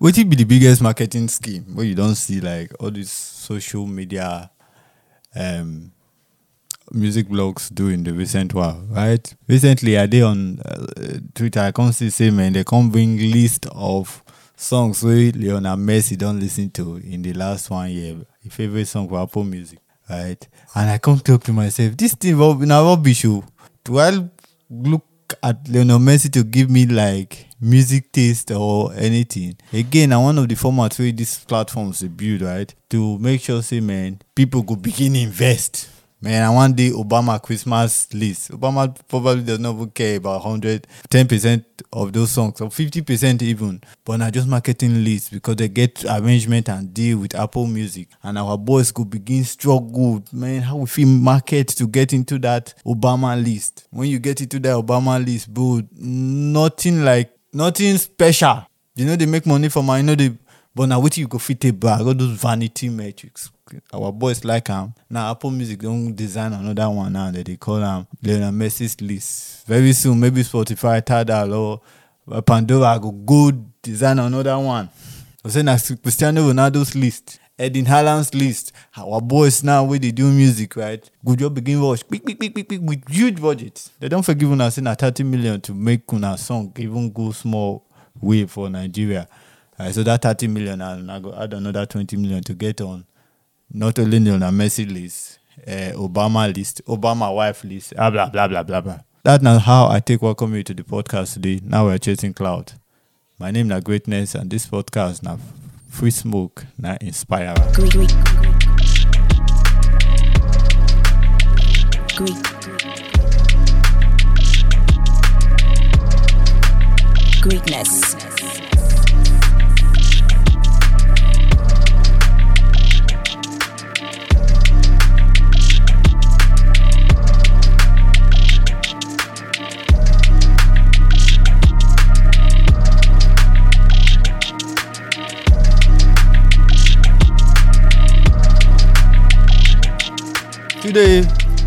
What it be the biggest marketing scheme where you don't see like all these social media um music blogs do in the recent while, right? Recently, I did on uh, Twitter. I can't see say man they come bring list of songs where Lionel Messi don't listen to in the last one year. Your favorite song for Apple Music, right? And I can't talk to myself. This thing will now rubbish. oh. Do I look at Lionel Messi to give me like music taste or anything? Again, na one of the formats where these platforms they build, right? To make sure say man people go begin invest. Man, I want the Obama Christmas list. Obama probably does not care about 100, 10% of those songs, or 50% even. But not just marketing list because they get arrangement and deal with Apple Music. And our boys could begin struggle. Man, how we feel market to get into that Obama list. When you get into that Obama list, bro, nothing like, nothing special. You know, they make money from, I know they, but now what you go fit a bag, all those vanity metrics. Our boys like am. Now Apple Music don't design another one now that they call am Lionel Messi's list. Very soon, maybe Spotify, Tidal or uh, Pandora go go design another one. I say na Cristiano Ronaldo's list. Erling Haaland's list. Our boys now where they do music, right? Good job begin watch. Quick, quick, quick, quick, quick, with huge budget. They don't forgive una say na 30 million to make una song even go small way for Nigeria. Uh, so that 30 million and I go add another 20 million to get on not only Lionel Messi list, uh, Obama list, Obama wife list, blah blah blah blah blah blah. That's not how I take welcome you to the podcast today. Now we're chasing cloud. My name is Greatness and this podcast now free smoke now inspire. Greatness. Today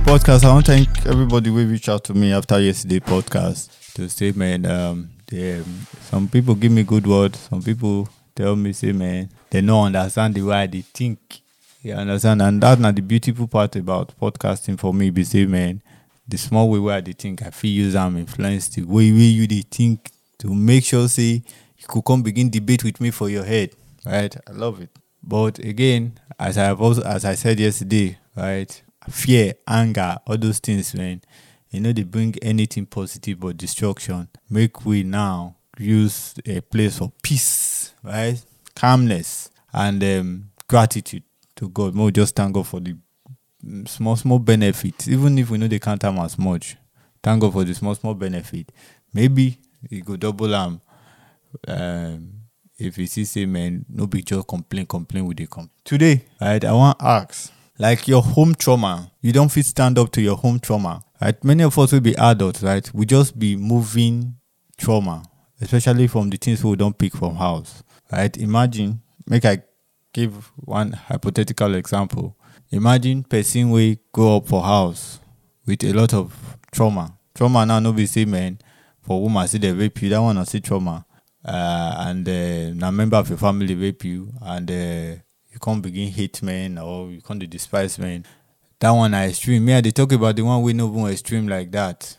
podcast, I want to thank everybody who reached out to me after yesterday podcast to say, man, um, they, um, some people give me good words. Some people tell me, say, man, they don't understand the way they think. You understand? And that's not the beautiful part about podcasting for me. Be say, man, the small way where they think, I feel use them influence the way, way you they think to make sure, say, you could come begin debate with me for your head. Right? I love it. But again, as I also, as I said yesterday, right? Fear, anger, all those things, man. You know they bring anything positive but destruction. Make we now use a place of peace, right? Calmness and um, gratitude to God. More just thank God for the small small benefits, even if we know they can't have as much. Thank God for the small small benefit. Maybe you go double arm. Um, if you see say man, no be just complain, complain with the come. Today, right, I want to ask, like your home trauma, you don't fit stand up to your home trauma. Right? Many of us will be adults, right? We just be moving trauma, especially from the things we don't pick from house. Right? Imagine, make I give one hypothetical example. Imagine person we grow up for house with a lot of trauma. Trauma now no be say man for woman see they rape you, that one I see trauma. Uh, and uh, na member of your family rape you and uh, can't begin hate men or you can't dey despise men. That one are extreme. Yeah, they talk about the one we no even extreme like that.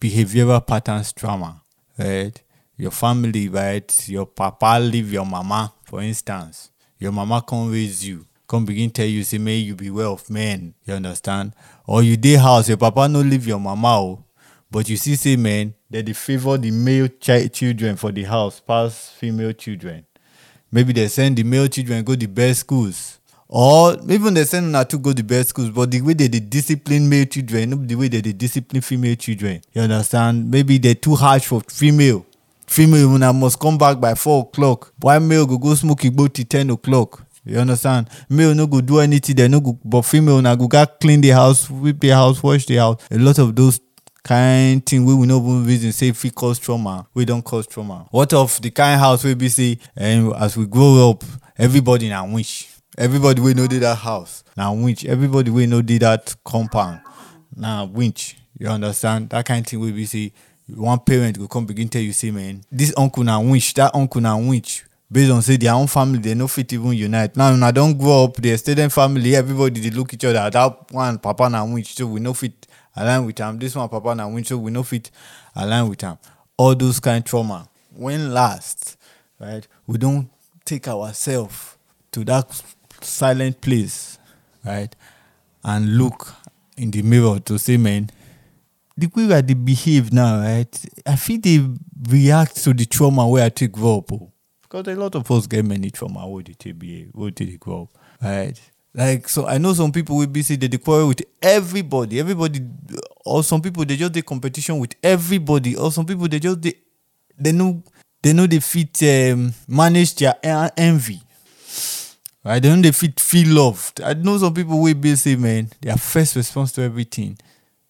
Behavioral patterns trauma, right? Your family, right? Your papa leave your mama, for instance. Your mama come raise you, come begin tell you, say, may you be well of men. You understand? Or you dey house, your papa no leave your mama, oh, but you see, say, man, that they favor the male chi- children for the house past female children. Maybe they send the male children go the best schools. Or even they send una to go the best schools, but the way they, they discipline male children, not the way they, they discipline female children. You understand? Maybe they're too harsh for female. Female una must come back by four o'clock. Why male go go smoke igbo till ten o'clock? You understand? Male no go do anything, they no go but female na go clean the house, sweep the house, wash the house. A lot of those kind thing wey we no even reason say fit cause trauma wey don cause trauma. What of the kind house wey be say um, as we grow up everybody na winch everybody wey no dey that house na winch everybody wey no dey that compound na winch you understand? That kind thing wey be say one parent go come begin tell you say man this uncle na winch that uncle na winch based on say their own family they no fit even unite. Now una don grow up the extended family everybody dey look each other. That one papa na winch so we no fit align with am. This one papa na so we no fit align with am. All those kind trauma when last right we don take ourselves to that silent place right and look in the mirror to say man the way i dey behave now right i fit dey react to the trauma wey i take grow up o because a lot of us get many trauma wey dey take behave wey dey grow up right like so i know some people wey be they dey quarrel with everybody. Everybody or some people they just dey competition with everybody. Or some people they just dey they know they know they fit um, manage their en- envy. Right? They no dey fit feel loved. I know some people wey be man their first response to everything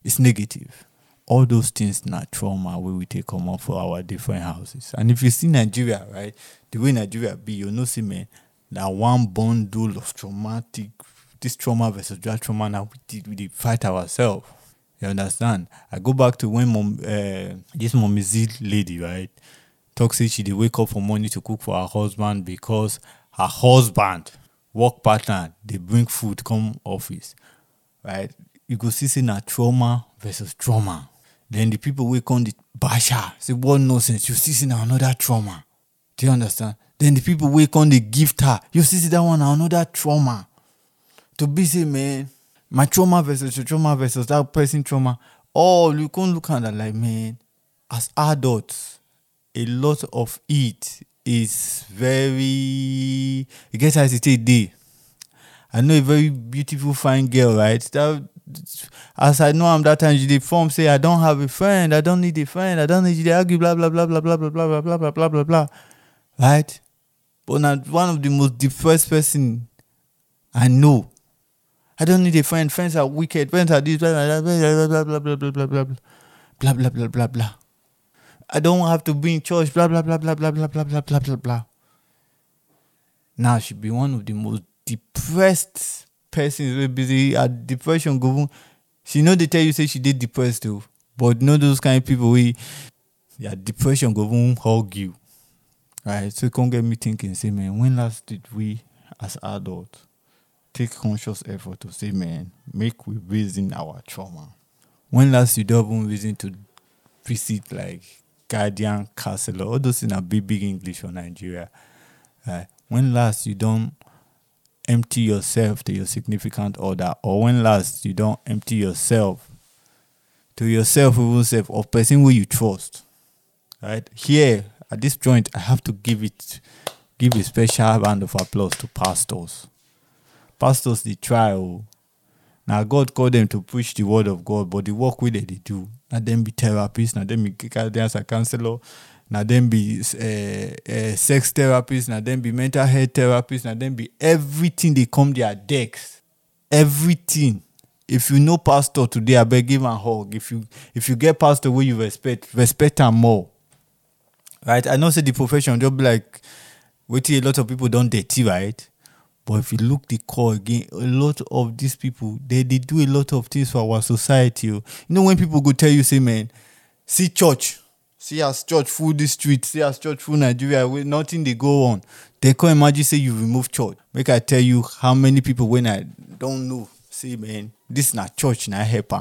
is negative. All those things na trauma wey we take comot for our different houses. And if you see nigeria right the way nigeria be you know see man na one bundle of traumatic this trauma versus that trauma na we did we dey fight ourselves. You understand? I go back to when mom uh, this mommy z lady right? Talks she dey wake up for morning to cook for her husband because her husband work partner they bring food come office right? You go see say na trauma versus trauma. Then the people wey come the basha say what nonsense? You see say another trauma do you understand then the people wake on dey gift her you see that one another trauma to be say man my trauma versus your trauma versus that person trauma all you can look at that like man as adults a lot of it is very e get as e take dey i know a very beautiful fine girl right that as i know I'm that time dey form say i don't have a friend i don't need a friend i don't need you dey argue blah blah blah blah blah blah blah blah blah blah blah blah blah right but na one of the most depressed person i know i don need a friend friends are wicked friends are this blah blah blah blah blah blah blah blah blah blah blah blah blah blah I don't have to be in church, blah blah blah blah blah blah blah blah blah blah blah. Now she be one of the most depressed persons be say her depression go she no dey tell you say she dey depressed o but you know those kind of people wey their depression go even hug you right? So come get me thinking say man when last did we as adults take conscious effort to say man make we reason our trauma? When last you don even reason to visit like guardian counselor all those in a big big english for nigeria right? When last you don't empty yourself to your significant other or when last you don't empty yourself to yourself even self or person wey you trust right? Here at this joint i have to give it give a special round of applause to pastors. Pastors dey try o na god called them to preach the word of god but the work wey dem dey do. Na dem be therapists, now dem be guidance and counselor na dem be uh, uh, sex therapists, now dem be mental health therapists, now dem be everything They come their decks. Everything. If you know pastor today abeg give am hug. If you if you get pastor wey you respect respect am more right? I know say the profession just be like wetin a lot of people don't dirty right? But if you look the core again a lot of these people they dey do a lot of things for our society o you know when people go tell you say man see church see as church full this street see as church full nigeria wey nothing they go on. They come imagine say you remove church. Make i tell you how many people when i don't know say man this na church na help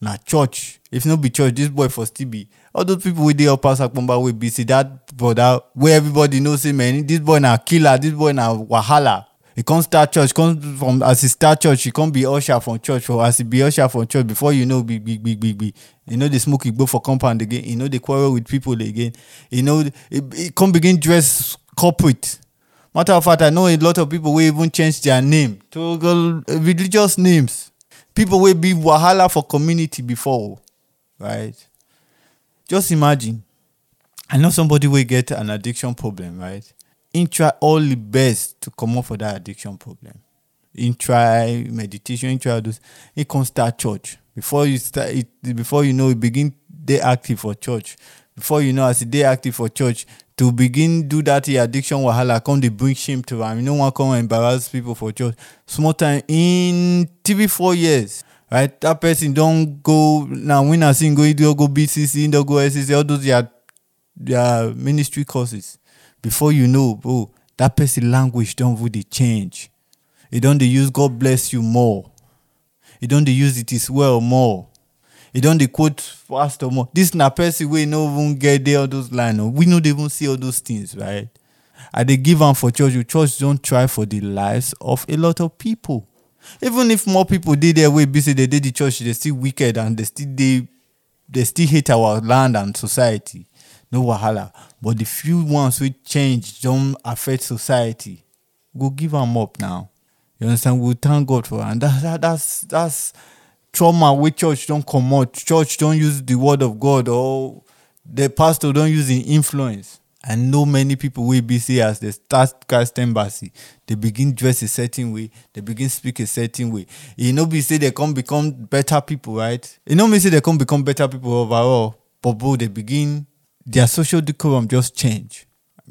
na church. If not be church this boy for still be all those people wey dey up pass akpomba wey be say that brother wey everybody know say man this boy na killer this boy na wahala. He come start church come from as he start church he come be usher from church or as he be usher from church before you know big big big big big he no dey smoke igbo for compound again he no dey quarrel with people again. He no he, he come begin dress corporate. Matter of fact i know a lot of people wey even change their name to go religious names. People wey be wahala for community before right just imagine. I know somebody will get an addiction problem right? Him try all the best to come up for that addiction problem. Him try meditation him try those. He come start church. Before you start it before you know begin dey active for church. Before you know as he dey active for church to begin do that him addiction wahala come dey bring shame to am. You no wan come embarrass people for church. Small time in three four years right that person don't go na winners him go he don go bcc he don go scc all those their their ministry courses before you know oh that person language don't really change. He don't dey use God bless you more. He don't dey use it is well more. He don't dey quote pastor more. This na person wey no even get there all those line. oh. We no even see all those things, right? I they give am for church. oh. church don't try for the lives of a lot of people. Even if more people dey there wey be say they dey the church, they still wicked and they still dey they still hate our land and society. No wahala. But the few ones wey change don affect society, go give am up now. You understand? We thank God for and that, that that's that's trauma wey church don comot. Church don use the word of God or the pastor don use im influence. I know many people will be say as they start Christ Embassy, they begin dress a certain way, they begin speak a certain way. You know, be say they come become better people, right? You know, mean say they come become better people overall, but bro, they begin their social decorum just change.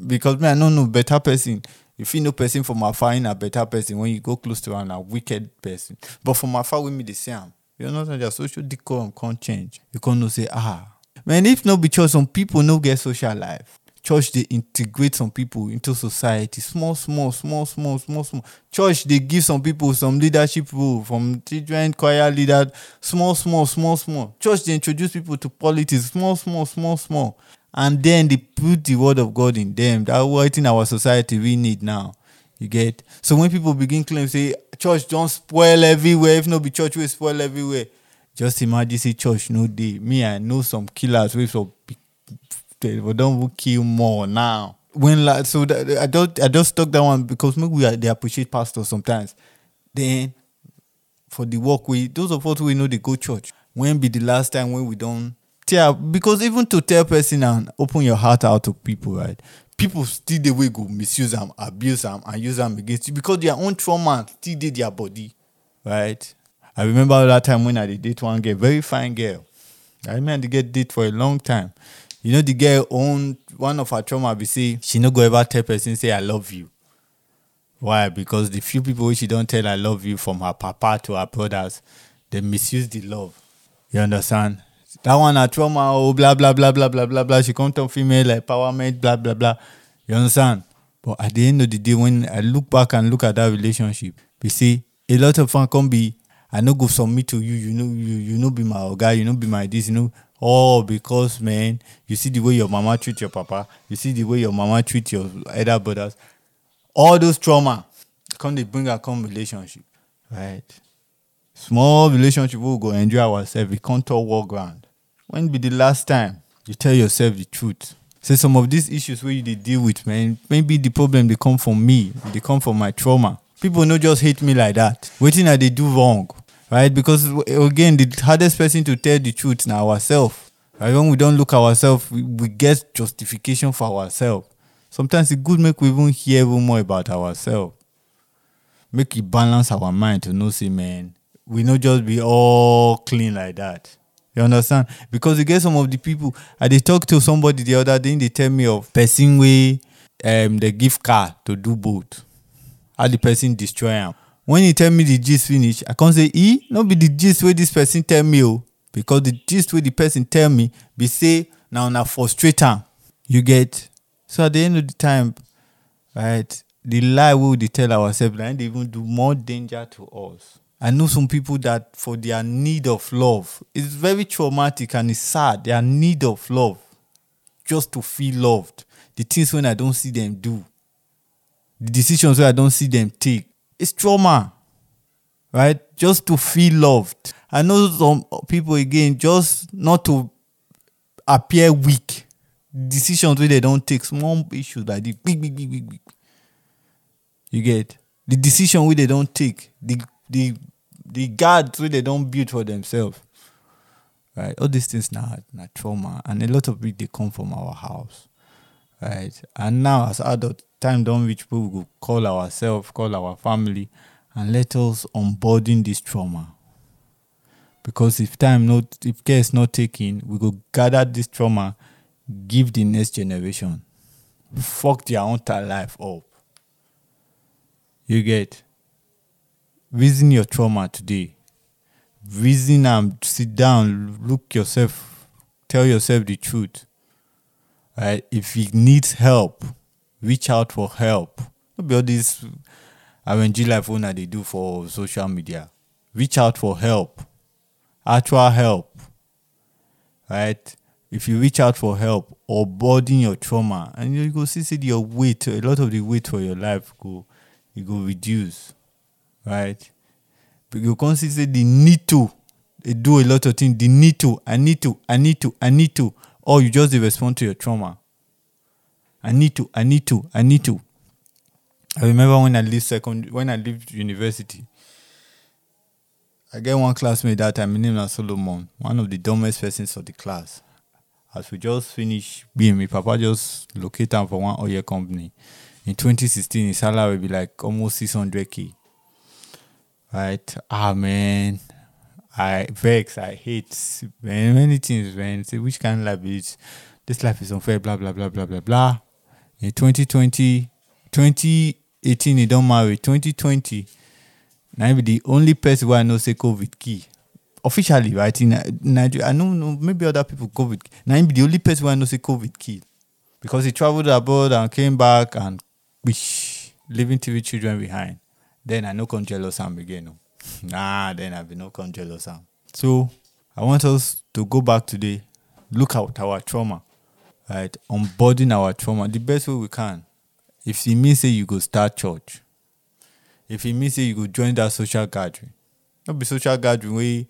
Because me, I no know better person. If you know person from afar, in a better person. When you go close to am, a wicked person. But from afar, we me, the same. am. You understand? Their social decorum can't change. You can't know say ah. Man, if no be some people no get social life. Church they integrate some people into society. Small, small, small, small, small, small. Church they give some people some leadership role from children choir leader. Small, small, small, small. Church they introduce people to politics. Small, small, small, small. And then they put the word of God in them. That what in our society we need now. You get so when people begin claim say church don't spoil everywhere. If no be church will spoil everywhere, just imagine say church no dey. Me, I know some killers with wey for they don't even kill more now. When like so that, I don't I just stuck that one because maybe we are, they appreciate pastors sometimes. Then for the work we those of us we know they go church. When be the last time when we don't tell because even to tell person and open your heart out to people, right? People still the way go misuse them, abuse them, and use them against you because their own trauma still did their body, right? I remember that time when I did date one girl, very fine girl. I remember to get date for a long time. You know, the girl own one of her trauma be say she no go ever tell person say I love you. Why? Because the few people she don't tell I love you from her papa to her brothers, they misuse the love. You understand? That one a trauma, oh blah blah blah blah blah blah blah. She come to female like empowerment, blah blah blah. You understand? But at the end of the day, when I look back and look at that relationship, we see a lot of fun come be I no go submit to you, you know, you you know be my guy, you know be my this, you know. All because man, you see the way your mama treat your papa, you see the way your mama treat your elder brothers. All those trauma come they bring a come relationship. Right. Small relationship we go enjoy ourselves, we can't talk war ground. When be the last time you tell yourself the truth? Say some of these issues where you dey deal with, man, maybe the problem they come from me, they come from my trauma. People no just hate me like that. Waiting I they do wrong, right? Because again, the hardest person to tell the truth now ourselves. Right? When we don't look ourselves, we, we get justification for ourselves. Sometimes it good make we even hear even more about ourselves. Make it balance our mind to know, see, man, we not just be all clean like that. You understand? Because you get some of the people, I they talk to somebody the other day, they tell me of person way um they give car to do both. How the person destroy am. When he tell me the gist finish, I can't say, e no be the gist wey this person tell me oh. Because the gist wey the person tell me be say now na frustrate. You get? So at the end of the time, right, the lie wey we tell ourselves im dey even do more danger to us. I know some people that for their need of love, it's very traumatic and it's sad. Their need of love, just to feel loved. The things when I don't see them do, the decisions where I don't see them take, it's trauma, right? Just to feel loved. I know some people again just not to appear weak. Decisions where they don't take small issues like this, big, big, big, big, big. You get the decision where they don't take, the the the guards where they don't build for themselves. Right? All these things now na trauma and a lot of it they come from our house. Right? And now as adult, time reach people we go call ourselves, call our family, and let us unburden this trauma. Because if time not if care is not taken, we go gather this trauma, give the next generation. Fuck their entire life up. You get reason your trauma today. Reason and sit down, look yourself, tell yourself the truth. Right? If you need help, reach out for help. be all this RNG life owner they do for social media. Reach out for help, actual help, right? If you reach out for help or burden your trauma, and you go see, see your weight, a lot of the weight for your life go, you go reduce, right? But you can see say the need to they do a lot of things. The need to, I need to, I need to, I need to, or you just respond to your trauma. I need to, I need to, I need to. I remember when I leave second, when I leave university, I get one classmate that time, his name na Solomon, one of the dumbest persons of the class. As we just finish being, my papa just locate am for one oil company. In 2016, his salary will be like almost 600k. Right? Ah man, I vex, I hate man, many things, man. Say which kind of life is this life is unfair, blah blah blah blah blah blah. Eh, in 2020, 2018, he don't marry. 2020, now be the only person where I know say COVID key. Officially, right? In Nigeria, I know, know maybe other people COVID. Now be the only person where I know say COVID key. Because he traveled abroad and came back and wish leaving three children behind. Then I no come jealous am again. Nah, then I be no come jealous am. So I want us to go back today, look at our trauma, right? Unburden our trauma the best way we can. If it means say you go start church, if it means say you go join that social gathering, not be social gathering where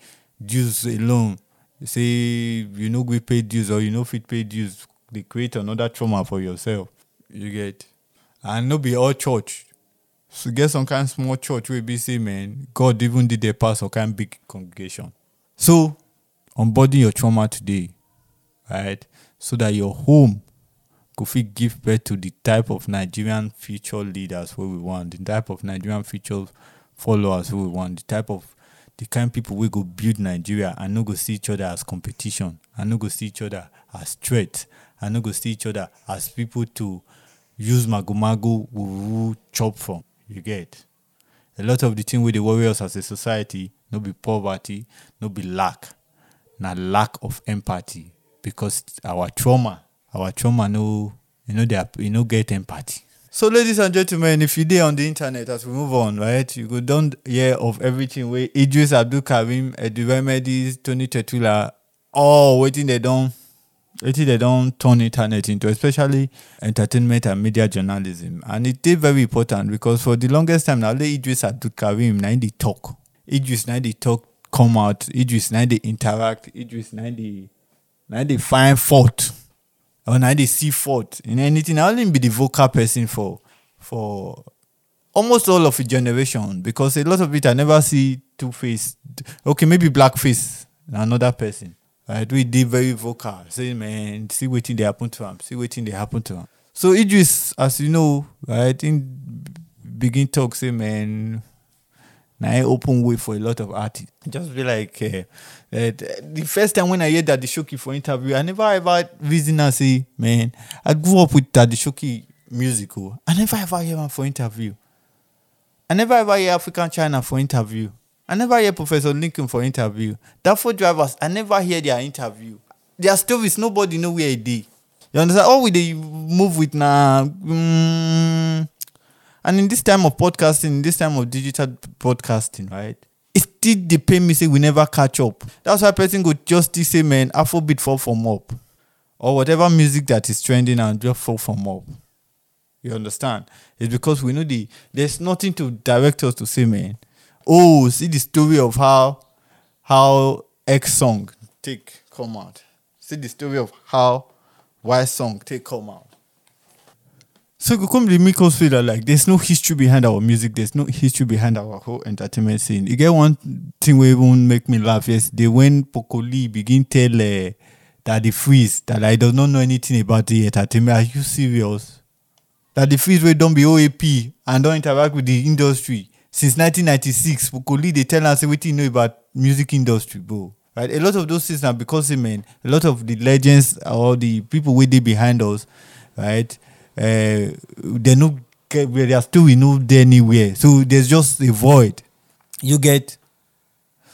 dues alone say you no go pay dues or you no fit pay dues, they create another trauma for yourself. You get, and no be all church. So get some kind small church where be say man, God even did their pass some kind big congregation. So unburden your trauma today, right? So that your home could fit give birth to the type of Nigerian future leaders where we want, the type of Nigerian future followers who we want, the type of the kind people we go build Nigeria and no go see each other as competition, and no go see each other as threats, and no go see each other as people to use magomago woo chop from. You get? A lot of the thing with the warriors as a society, no be poverty, no be lack, na lack of empathy because our trauma, our trauma no, you know, they are, you know, get empathy. So, ladies and gentlemen, if you dey on the internet as we move on, right, you go don't hear of everything where Idris Abdul Karim, Eddie Remedies, Tony Tetuila, all waiting they don't wetin they don turn internet into especially entertainment and media journalism. And it dey very important because for the longest time na only eedris abdulkareem na him dey talk. Eedris na him dey talk come out. Eedris na him dey interact. Eedris na him dey na him dey find fault or na him dey see fault in anything na only him be the vocal person for for almost all of a generation because a lot of it I never see two face. Okay, maybe black face another person. Right, we dey very vocal. Say, man, see wetin dey happen to am. See wetin dey happen to am. So Eedris, as you know, right, in begin talk say, man, na him open way for a lot of artists. Just be like, uh, uh, the first time when I hear Daddy Showkey for interview, I never ever reason and say, man, I grew up with Daddy Showkey musical. I never ever hear am for interview. I never ever hear African China for interview. I never hear Professor Lincoln for interview. Danfo drivers, I never hear their interview. Their stories, nobody know where they. You understand? All we they move with now. Mm, and in this time of podcasting, in this time of digital podcasting, right? It still the pain me say we never catch up. That's why person go just say, man, Afrobeat fall from up. Or whatever music that is trending and just fall from up. You understand? It's because we know the there's nothing to direct us to say, man. Oh, see the story of how how X song take come out. See the story of how Y song take come out. So make feel that like there's no history behind our music, there's no history behind our whole entertainment scene. You get one thing where even make me laugh yesterday when Pokoli begin tell uh, Daddy Freeze that I do not know anything about the entertainment. Are you serious? Daddy Freeze don't be oap and don't interact with the industry since 1996 Pokoli they tell us everything e know about music industry bro right a lot of those things na because say man a lot of the legends or the people wey dey behind us right uh, they no get where their story no anywhere. So there's just a void. You get?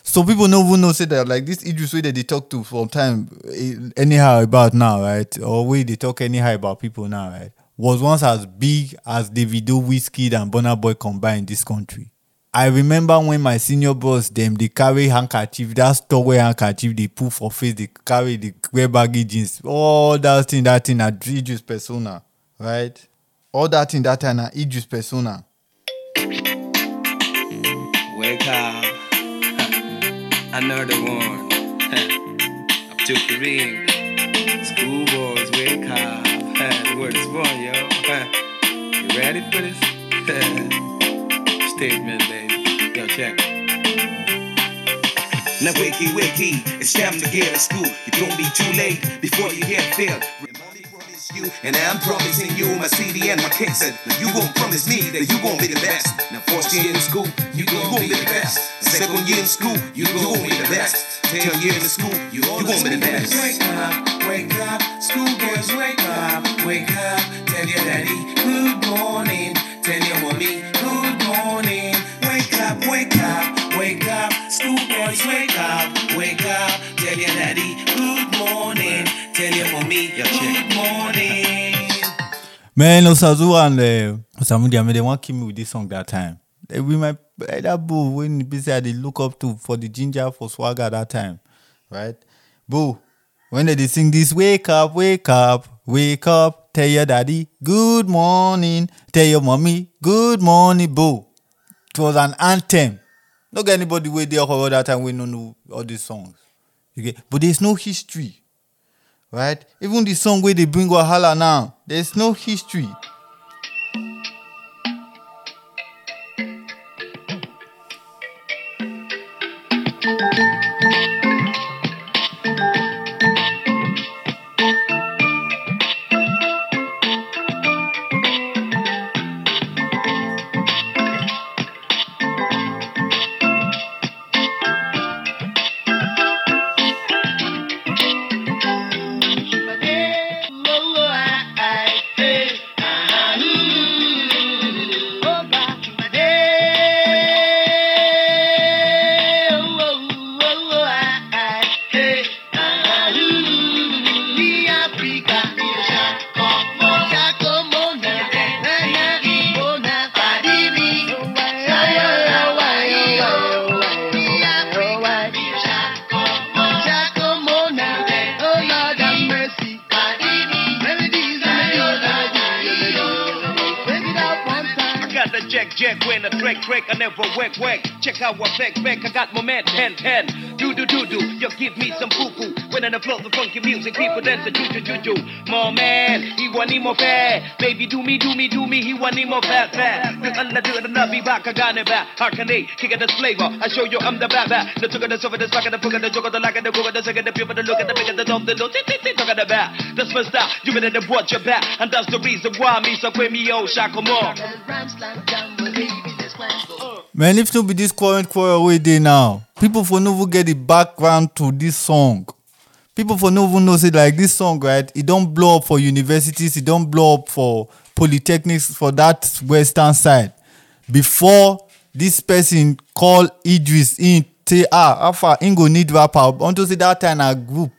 So people no even know say that like this eedris wey dem dey talk to for time eh, anyhow about now right? Or wey dey talk anyhow about people now right? Was once as big as Davido, Wizkid, and Burna Boy combined in this country. I remember when my senior boss them they carry handkerchief, that store wear handkerchief they put for face, they carry the wear baggy jeans, all that thing, that thing, na Eedris persona, right? All that in that time, na Eedris persona. Wake up. Another one. Up to the ring. Schoolboys, wake up. The word is born, yo. You ready for this? Statement, baby. Yo, check. Now wakey wakey, it's time to get to school. You don't be too late before you get filled. You, and I'm promising you my CD and my cassette. Now you gon' promise me that you gon' be the best. Now first year in school, you gon' be the best. Second year in school, you gon' be the best. Third year in school, you gon' be the best. Wake up, wake up, schoolgirls, wake up, wake up. Tell your daddy good morning. Tell your mommy good morning. Wake up, wake up, wake up, schoolboys, wake up, wake up. Tell your daddy good morning. Man, and uh, Osamudi, I mean, they want kill me with this song that time. They be my that boo when the busy they look up to for the ginger for swagger that time, right? Boo, when they, sing this, wake up, wake up, wake up, tell your daddy good morning, tell your mommy good morning, boo. It was an anthem. Not get anybody way there that time we no know all these songs. You get, but there's no history right? Even the song where they bring Wahala now, there's no history. The jack jack when a drink drink I never whack whack. Check out what back back I got my man ten ten. Do do do do. You give me some poo poo. When the flow the funky music people dance to do do do do. My man, he want him more bad. Baby do me do me do me. He want him more fat fat. The under do the nubby back I got it back. How can they kick at this flavor? I show you I'm the bad bad. The took of the over the of the book the joke the like the cook the second the people the look the big the dumb the don't talk of the back. That's my style. You better watch your back. And that's the reason why me so quit me oh shaka more. Man, if no be this current quarrel wey dey now, people for no even get the background to this song. People for no even know say like this song, right? It don't blow up for universities, it don't blow up for polytechnics for that western side. Before this person call Idris in say ah alpha him go need rapper unto say that time na group.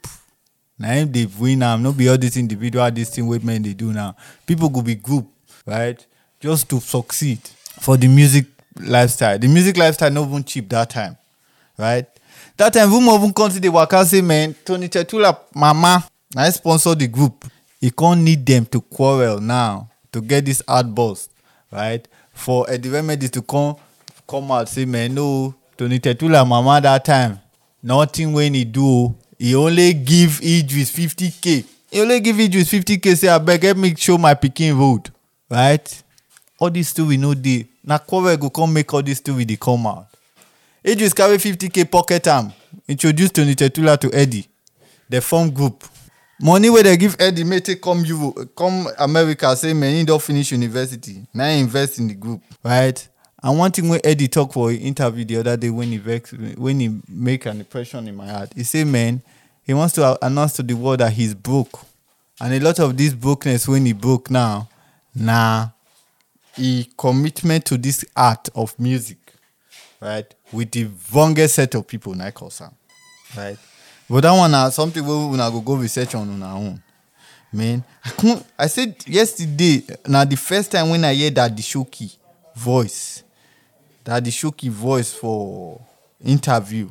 na him dey win am no be all this individual this thing wey men dey do now people go be group right just to succeed for the music lifestyle. The music lifestyle no even cheap that time right? That time woman even come to the waka man tony tetula mama him sponsor the group. He come need them to quarrel now to get this outburst right? For eddie remedy to come come out say man no tony tetula mama that time nothing wey he do. He only give idris 50k he only give idris 50k say abeg help me show my pikin road right all this story no dey. Na quarrel go come make all this story dey come out. Idris carry 50k pocket am introduce tony tetula to eddie. Dem form group. Money wey dem give eddie make take come europe come america say man him don finish university. Na him invest in the group. Right? And one thing wey eddie talk for him interview the other day when he vex when he make an impression in my heart he say man he wants to announce to the world that he's broke. And a lot of this brokenness when he broke now na e commitment to this art of music right with the longest set of people na cause am right but that one na something wey una go go research on una own man. I can't. I said yesterday. Now the first time when I hear that the Shoki voice, that the Shoki voice for interview.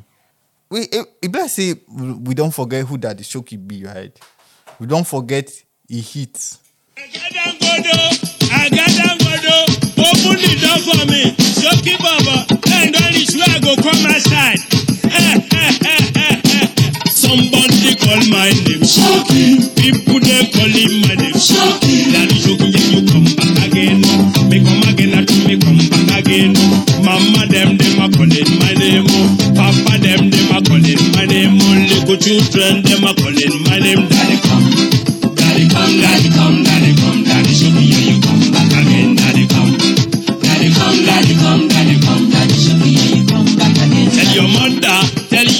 We it, it better say we don't forget who that the Shoki be, right? We don't forget he hits. Agadangodo, Agadangodo, open the door for me. Showkey Baba, and on the I go come outside. Somebody call my name Showkey. People they call my name Showkey. Daddy Showkey, yeah, you come back again. Me come again, and me come back again. Mama them, them a calling my name. Papa them, them a calling my name. Only good children, them a calling my name. Daddy come, daddy come, daddy come,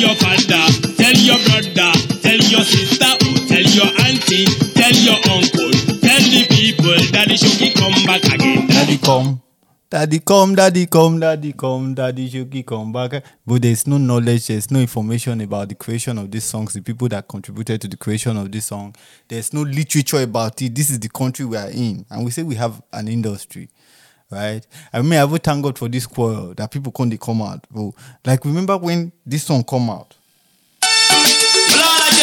your father, tell your brother, tell your sister, oh, tell your auntie, tell your uncle, tell the people, daddy me come back again. Daddy come. Daddy come, daddy come, daddy come, daddy Showkey come back. But there's no knowledge, there's no information about the creation of these songs, the people that contributed to the creation of this song. There's no literature about it. This is the country we are in. And we say we have an industry. Right? I mean, I would thank God for this quarrel that people can't come out. But, like, remember when this song come out? Lord, I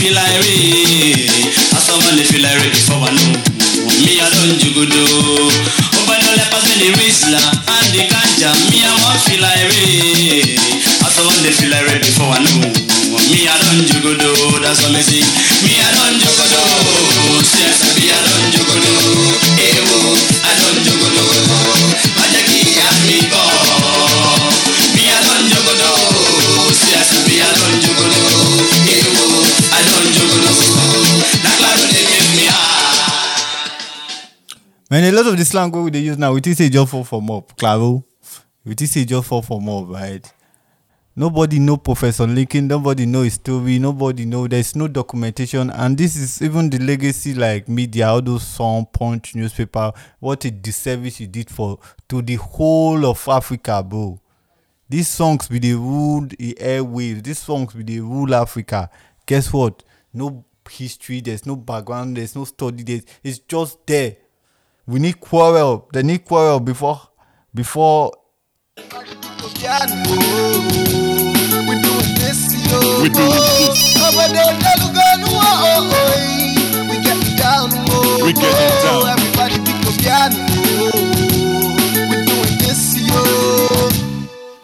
feel like rain. As feel like before slang we dey use now, we think say just fall from up. Claro. We think say just fall from up, right? Nobody know Professor Lincoln, nobody know his story, nobody know there's no documentation, and this is even the legacy like media, all those song, punch, newspaper, what a disservice you did for to the whole of Africa, bro. These songs be the rule the airwaves, these songs be the rule Africa. Guess what? No history, there's no background, there's no study, there's, it's just there. We need quarrel. They need quarrel before before We doing this, yo. We doing this. Over there, little girl, oh, oh, oh. We getting down. We getting down. Everybody pick up piano. We doing this, yo.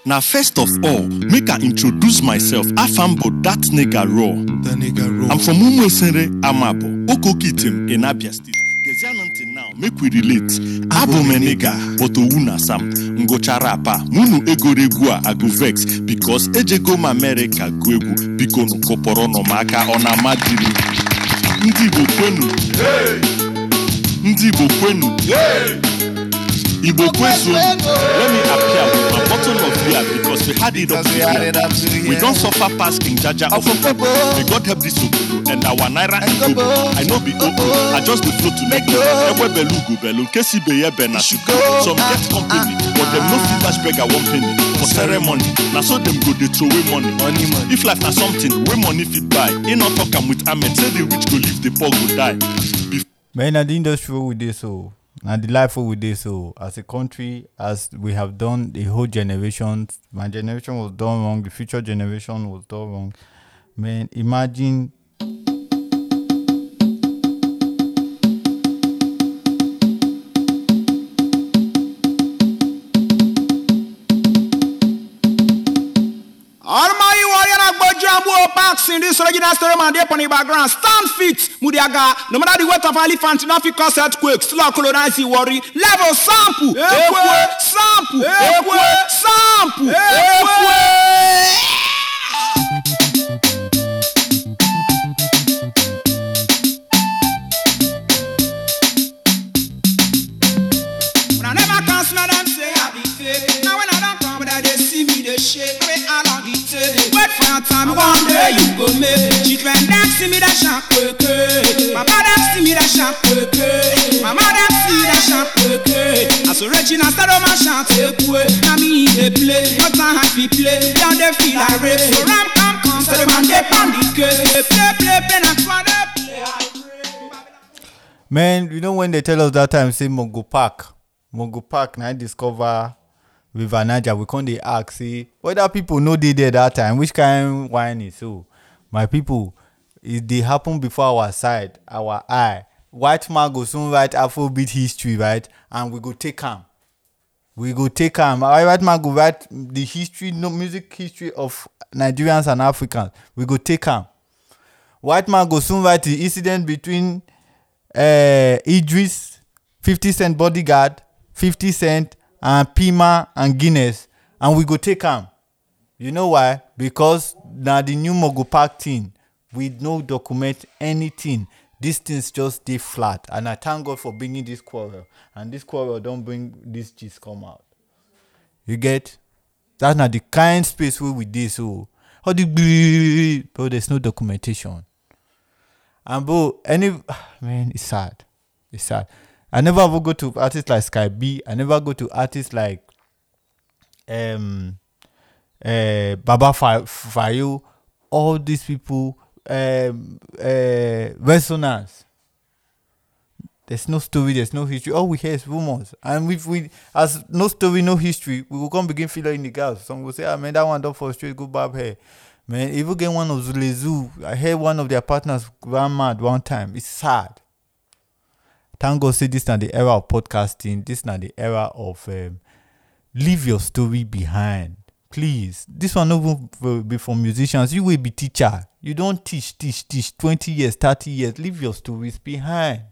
Now, first of all, make I introduce myself. Afambo, that nigga raw. The nigga roll. I'm from Umwesere, Amabo, Okokitim in Abia State. Make we relate. Abo me nigga, but Owuna Sam. Ngochara apa, munu egoregwu a, I go vex. Because ejego m America go egwu, biko nu koporo no maka ọ. Ndị Igbo kwenu. Ndị Igbo kwenu. Igbo kwezu. Let me appear with my bottle of beer because we had it up to it here. We don't suffer past King Jaja of. May God help this Obodo and our Naira and. Gobo. I know be Obo. I just the flow to make Nego. Ewe belu go belu. Kesi be ye be na should shugo. go. Some Ah, get company, ah, but them no ah. fit dash beg a one penny for ceremony. Now so them go they throw away money. Money, money. If life na something, we money fit buy. Ain't not talk am with amen. Say the rich go live, the poor go die. Bef- Man, na the industry wey we dey so, na the life we dey so. As a country, as we have done the whole generation, my generation was done wrong. The future generation was done wrong. Man, imagine. Abu parks in this original story man dey on the background. Stand fit, Mudiaga. No matter the weight of elephant, no fit cause earthquake. Slow colonize worry. Level sample. Ekwe. Sample. Ekwe. Sample. Ekwe. Shout time one day you go make. Children them see me that shout quick. My mother see me that shout quick. My mother see me that quick. As a rich in a star of my. Now me play, no time happy play. Down they feel like rape. So ram come come, man the play play play. Man, you know when they tell us that time, say Mongo Park. Mongo Park, now I discover River Niger. We come dey ask, say, whether people know they there that time, which kind wine is so. My people, it dey happen before our side, our eye. White man go soon write Afrobeat history, right? And we go take am. We go take am. White man go write the history, no music history of Nigerians and Africans. We go take am. White man go soon write the incident between uh, Idris, 50 Cent bodyguard, 50 Cent, and Pima and Guinness, and we go take am. You know why? Because na the new Mungo Park thing. We no document anything. These things just dey flat. And I thank God for bringing this quarrel. And this quarrel don bring this gist come out. You get? that's na the kind space wey we dey so. All the gbiri, but there's no documentation. And bro, any man, it's sad. It's sad. I never ever go to artists like Sky B. I never go to artists like um uh Baba Fa- Fryo. All these people, um uh resonance. There's no story, there's no history. All we hear is rumors. And if we as no story, no history, we will come begin filling in the gaps. Some will say, ah man, that one don't frustrate, go barb hair. Man, even get one of Zule Zoo, I heard one of their partners ran mad one time. It's sad. Thank God say this na the era of podcasting. This na the era of um, leave your story behind. Please. This one no for- be for musicians. You will be teacher. You don't teach, teach, teach 20 years, 30 years. Leave your stories behind.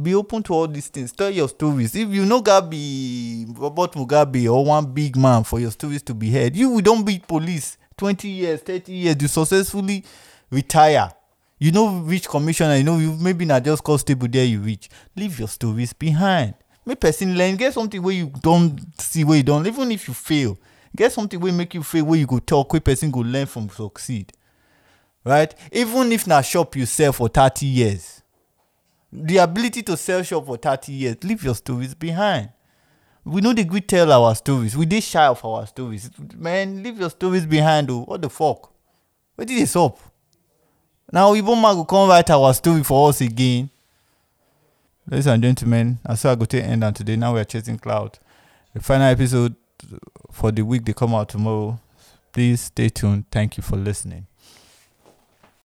Be open to all these things. Tell your stories. If you know God be Robert Mugabe or one big man for your stories to be heard, you will don't be police. 20 years, 30 years, you successfully retire. You know reach commissioner, you know you maybe not just constable there you reach. Leave your stories behind. Make person learn. Get something where you don't see where you don't. Even if you fail, get something where make you fail where you go talk where person go learn from succeed. Right? Even if na shop you sell for 30 years. The ability to sell shop for 30 years, leave your stories behind. We know the good tell our stories. We dey shy of our stories. Man, leave your stories behind. Oh, what the fuck? What did this up? Now Igbo man go come write our story for us again. Ladies and gentlemen, I saw I go to end and today. Now we are chasing cloud. The final episode for the week they come out tomorrow. Please stay tuned. Thank you for listening.